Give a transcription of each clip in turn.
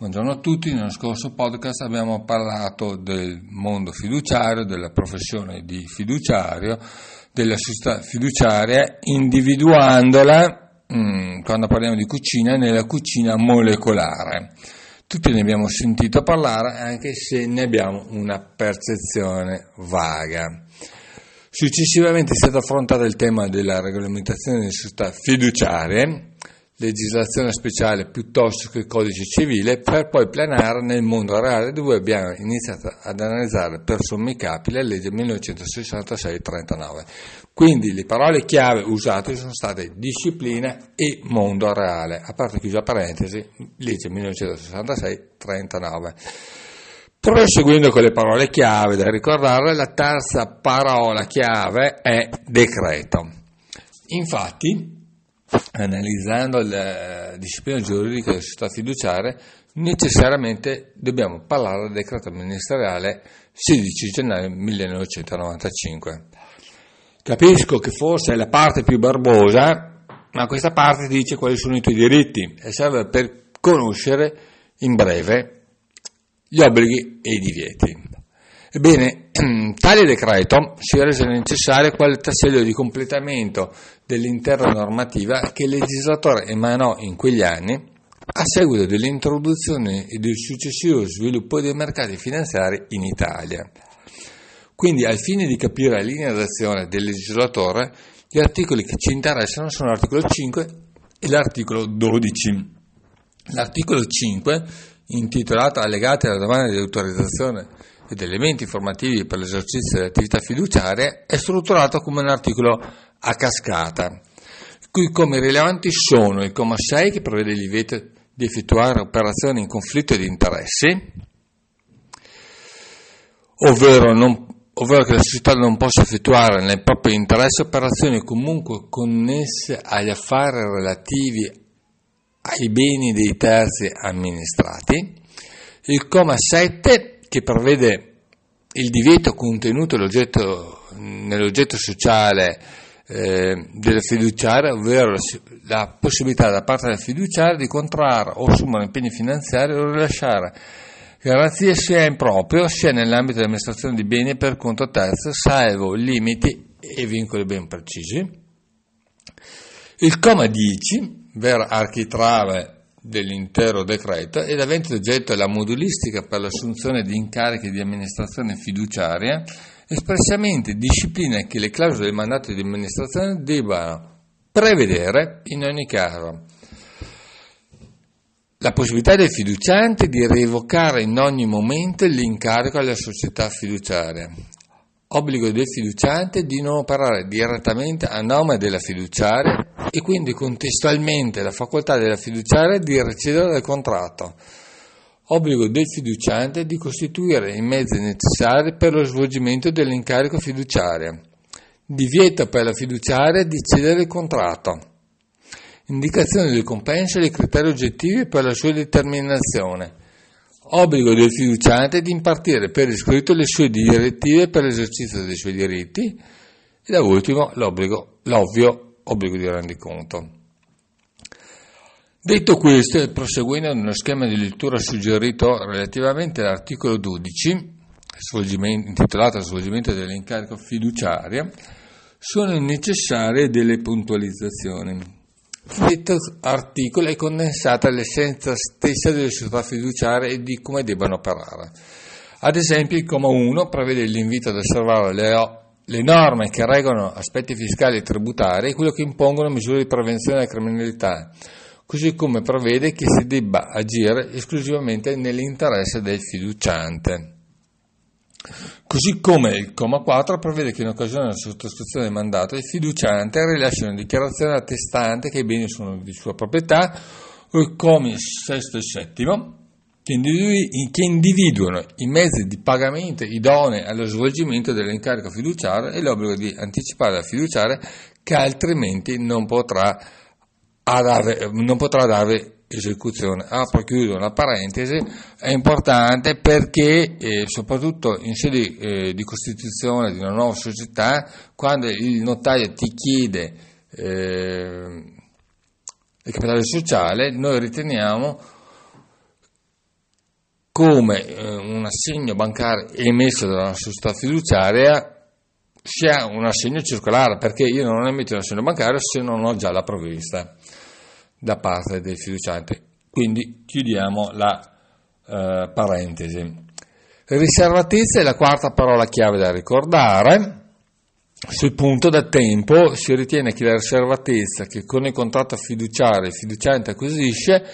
Buongiorno a tutti, nello scorso podcast abbiamo parlato del mondo fiduciario, della professione di fiduciario, della società fiduciaria, individuandola, mm, quando parliamo di cucina, nella cucina molecolare. Tutti ne abbiamo sentito parlare anche se ne abbiamo una percezione vaga. Successivamente è stato affrontato il tema della regolamentazione delle società fiduciarie legislazione speciale piuttosto che codice civile, per poi planare nel mondo reale dove abbiamo iniziato ad analizzare per sommi capi la legge 1966-39. Quindi le parole chiave usate sono state disciplina e mondo reale, a parte chiusa parentesi, legge 1966-39. Proseguendo con le parole chiave da ricordare, la terza parola chiave è decreto. Infatti, analizzando la disciplina giuridica del società fiduciaria, necessariamente dobbiamo parlare del decreto ministeriale 16 gennaio 1995. Capisco che forse è la parte più barbosa, ma questa parte dice quali sono i tuoi diritti e serve per conoscere in breve gli obblighi e i divieti. Ebbene, tale decreto si è reso necessario quale tassello di completamento dell'intera normativa che il legislatore emanò in quegli anni a seguito dell'introduzione e del successivo sviluppo dei mercati finanziari in Italia. Quindi, al fine di capire la linea d'azione del legislatore, gli articoli che ci interessano sono l'articolo 5 e l'articolo 12. L'articolo 5, intitolato Allegati alla domanda di autorizzazione ed elementi informativi per l'esercizio dell'attività fiduciaria è strutturato come un articolo a cascata, cui come rilevanti sono il comma 6 che prevede il divieto di effettuare operazioni in conflitto di interessi, ovvero, non, ovvero che la società non possa effettuare nel proprio interesse operazioni comunque connesse agli affari relativi ai beni dei terzi amministrati, il comma 7 che prevede il divieto contenuto nell'oggetto sociale eh, del fiduciario, ovvero la possibilità da parte del fiduciario di contrarre o assumere impegni finanziari o rilasciare garanzie sia in proprio sia nell'ambito dell'amministrazione di beni per conto terzo, salvo limiti e vincoli ben precisi. Il comma 10, ver architrave dell'intero decreto ed avente oggetto la modulistica per l'assunzione di incarichi di amministrazione fiduciaria, espressamente disciplina che le clausole del mandato di amministrazione debbano prevedere in ogni caso. La possibilità del fiduciante di revocare in ogni momento l'incarico alla società fiduciaria, obbligo del fiduciante di non operare direttamente a nome della fiduciaria e quindi contestualmente la facoltà della fiduciaria di recedere dal contratto. Obbligo del fiduciante di costituire i mezzi necessari per lo svolgimento dell'incarico fiduciario. Divieto per la fiduciaria di cedere il contratto. Indicazione del compenso e dei criteri oggettivi per la sua determinazione. Obbligo del fiduciante di impartire per iscritto le sue direttive per l'esercizio dei suoi diritti. E da ultimo l'ovvio obbligo di rendiconto. Detto questo, e proseguendo nello schema di lettura suggerito relativamente all'articolo 12, intitolato Svolgimento dell'incarico fiduciaria, sono necessarie delle puntualizzazioni. Detto articolo è condensata l'essenza stessa delle società fiduciarie e di come debbano operare. Ad esempio, il comma 1 prevede l'invito ad osservare le le norme che regolano aspetti fiscali e tributari e quello che impongono misure di prevenzione della criminalità, così come prevede che si debba agire esclusivamente nell'interesse del fiduciante. Così come il comma 4 prevede che in occasione della sottoscrizione del mandato il fiduciante rilasci una dichiarazione attestante che i beni sono di sua proprietà o i commi 6 e 7 che individuano i mezzi di pagamento idonei allo svolgimento dell'incarico fiduciario e l'obbligo di anticipare al fiduciario che altrimenti non potrà, dare, non potrà dare esecuzione. Apro e chiudo una parentesi, è importante perché eh, soprattutto in sede eh, di costituzione di una nuova società, quando il notaio ti chiede eh, il capitale sociale, noi riteniamo come eh, un assegno bancario emesso da una società fiduciaria sia un assegno circolare, perché io non emetto un assegno bancario se non ho già la provvista da parte del fiduciante. Quindi chiudiamo la eh, parentesi. Riservatezza è la quarta parola chiave da ricordare. Sul punto da tempo si ritiene che la riservatezza che con il contratto fiduciario il fiduciante acquisisce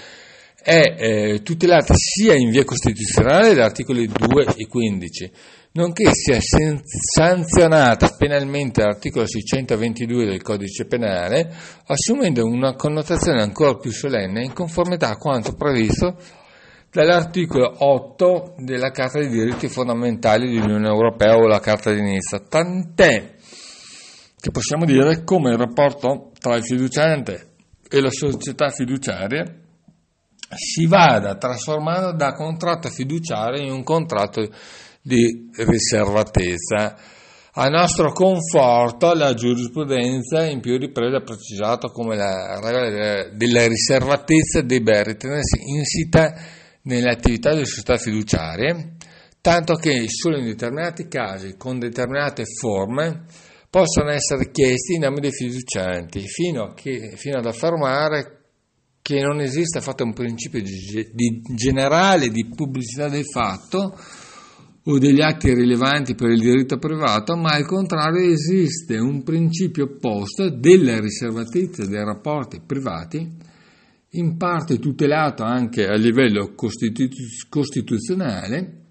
è eh, tutelata sia in via costituzionale dagli articoli 2 e 15, nonché sia sanzionata penalmente dall'articolo 622 del codice penale, assumendo una connotazione ancora più solenne in conformità a quanto previsto dall'articolo 8 della Carta dei diritti fondamentali dell'Unione Europea o la Carta di Nizza, tant'è che possiamo dire come il rapporto tra il fiduciante e la società fiduciaria si vada trasformando da contratto fiduciario in un contratto di riservatezza. A nostro conforto la giurisprudenza in più riprese ha precisato come la regola della riservatezza debba ritenersi insita nelle attività delle società fiduciarie, tanto che solo in determinati casi, con determinate forme, possono essere chiesti i nomi dei fiducianti, fino, che, fino ad affermare che non esiste affatto un principio di, di generale di pubblicità del fatto o degli atti rilevanti per il diritto privato, ma al contrario esiste un principio opposto della riservatezza dei rapporti privati in parte tutelato anche a livello costitu- costituzionale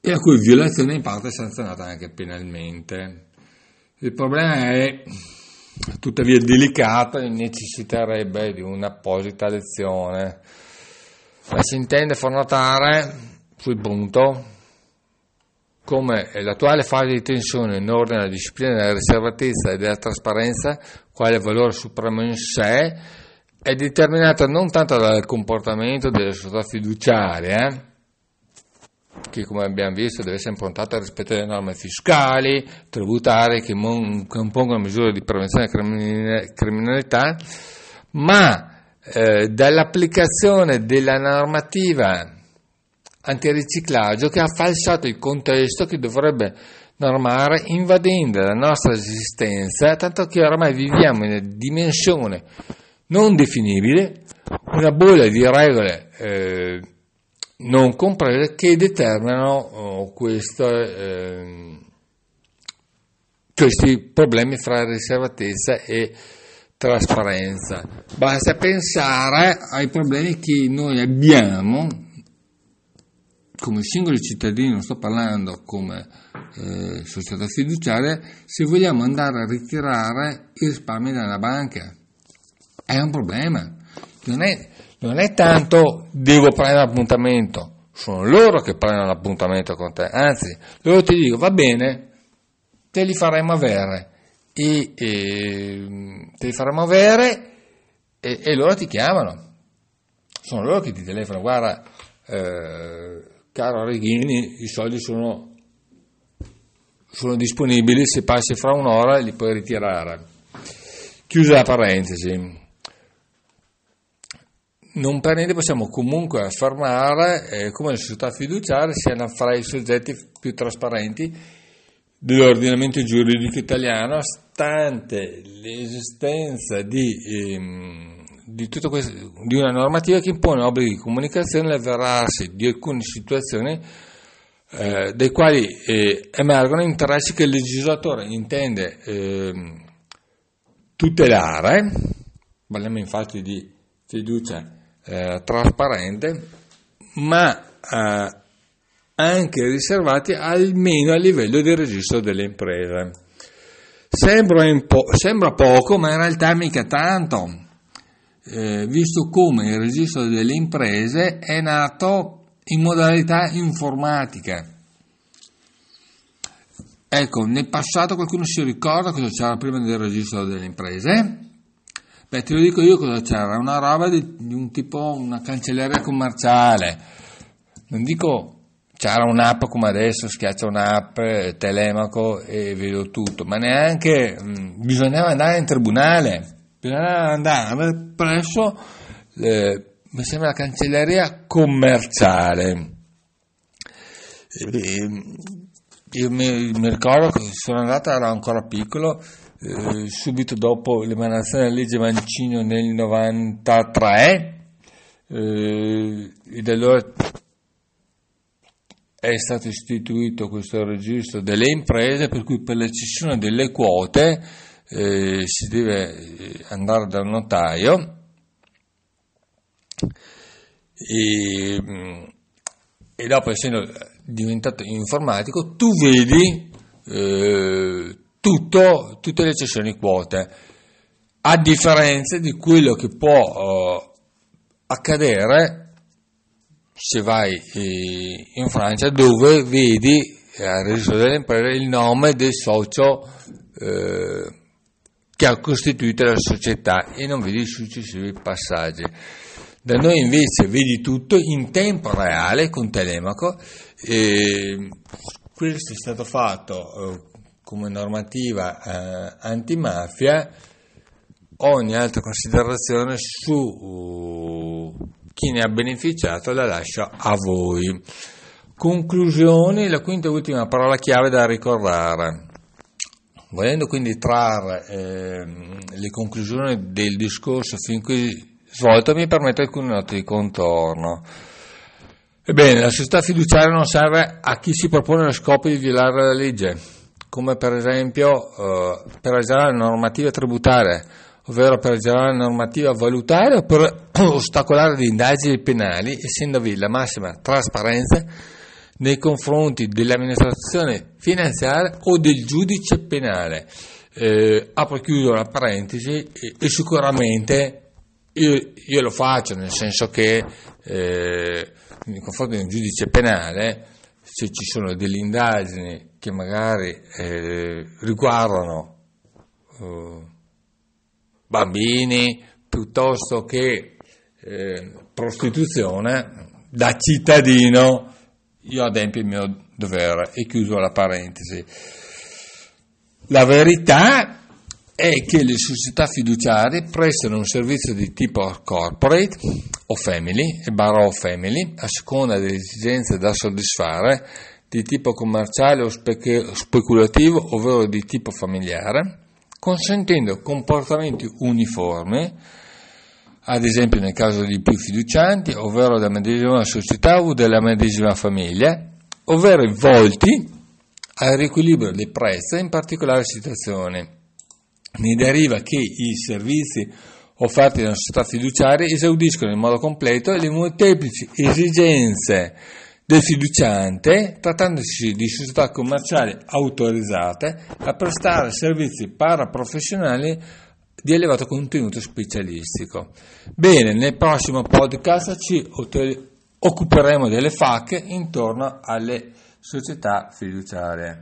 e a cui violazione in parte è sanzionata anche penalmente. Il problema è tuttavia delicato e necessiterebbe di un'apposita lezione. Ma si intende far notare sul punto come l'attuale fase di tensione in ordine alla disciplina della riservatezza e della trasparenza, quale valore supremo in sé, è determinata non tanto dal comportamento delle società fiduciarie, eh, che come abbiamo visto deve essere improntata al rispetto delle norme fiscali, tributarie che compongono misure di prevenzione della criminalità, ma eh, dall'applicazione della normativa antiriciclaggio che ha falsato il contesto che dovrebbe normare invadendo la nostra esistenza, tanto che oramai viviamo in una dimensione non definibile, una bolla di regole eh, non comprese che determinano oh, questo, eh, questi problemi fra riservatezza e trasparenza. Basta pensare ai problemi che noi abbiamo come singoli cittadini, non sto parlando come eh, società fiduciaria, se vogliamo andare a ritirare i risparmi dalla banca è un problema. Non è, non è tanto devo prendere l'appuntamento, sono loro che prendono l'appuntamento con te, anzi, loro ti dicono va bene, te li faremo avere. E, e te li faremo avere e, e, loro ti chiamano. Sono loro che ti telefonano, guarda, eh, caro Reghini, i soldi sono, sono disponibili, se passi fra un'ora li puoi ritirare. Chiusa la parentesi non per niente possiamo comunque affermare eh, come le società fiduciarie siano fra i soggetti più trasparenti dell'ordinamento giuridico italiano, stante l'esistenza di, ehm, di, questo, di, una normativa che impone obblighi di comunicazione all'avverarsi di alcune situazioni eh, dai quali eh, emergono interessi che il legislatore intende ehm, tutelare, parliamo infatti di fiducia eh, trasparente, ma eh, anche riservati almeno a livello di registro delle imprese. Sembra, po- sembra poco, ma in realtà mica tanto, eh, visto come il registro delle imprese è nato in modalità informatica. Ecco, nel passato qualcuno si ricorda cosa c'era prima del registro delle imprese? Beh, te lo dico io cosa c'era, una roba di, di un tipo, una cancelleria commerciale. Non dico c'era un'app come adesso, schiaccia un'app, telemaco e vedo tutto, ma neanche mh, bisognava andare in tribunale, bisognava andare presso eh, mi sembra la cancelleria commerciale. E, io mi, mi, ricordo che sono andata, ero ancora piccolo, eh, subito dopo l'emanazione della legge Mancino nel 93, eh, e da allora è stato istituito questo registro delle imprese per cui per la cessione delle quote eh, si deve eh, andare dal notaio. E, mm, e dopo essendo diventato informatico tu vedi eh, tutto, tutte le cessioni quote a differenza di quello che può eh, accadere se vai eh, in Francia dove vedi al registro delle imprese il nome del socio eh, che ha costituito la società e non vedi i successivi passaggi. Da noi invece vedi tutto in tempo reale con Telemaco. E questo è stato fatto eh, come normativa eh, antimafia. Ogni altra considerazione su uh, chi ne ha beneficiato la lascio a voi. Conclusioni, la quinta e ultima parola chiave da ricordare. Volendo quindi trarre eh, le conclusioni del discorso fin qui svolto, mi permetto alcune note di contorno. Ebbene, la società fiduciaria non serve a chi si propone lo scopo di violare la legge, come per esempio eh, per azzerare la normativa tributaria, ovvero per azzerare la normativa valutaria o per ostacolare le indagini penali, essendovi la massima trasparenza nei confronti dell'amministrazione finanziaria o del giudice penale. Eh, apro chiudo la parentesi e, e sicuramente io, io, lo faccio nel senso che eh, nei confronti di un giudice penale se ci sono delle indagini che magari eh, riguardano eh, bambini piuttosto che eh, prostituzione, da cittadino io adempio il mio dovere e chiuso la parentesi. La verità è che le società fiduciarie prestano un servizio di tipo corporate o family e barra o family a seconda delle esigenze da soddisfare di tipo commerciale o speculativo ovvero di tipo familiare, consentendo comportamenti uniformi ad esempio nel caso di più fiducianti, ovvero della medesima società o della medesima famiglia, ovvero volti al riequilibrio dei prezzi in particolari situazioni. Ne deriva che i servizi offerti da una società fiduciaria esaudiscono in modo completo le molteplici esigenze del fiduciante, trattandosi di società commerciali autorizzate a prestare servizi paraprofessionali di elevato contenuto specialistico. Bene, nel prossimo podcast ci occuperemo delle FAC intorno alle società fiduciarie.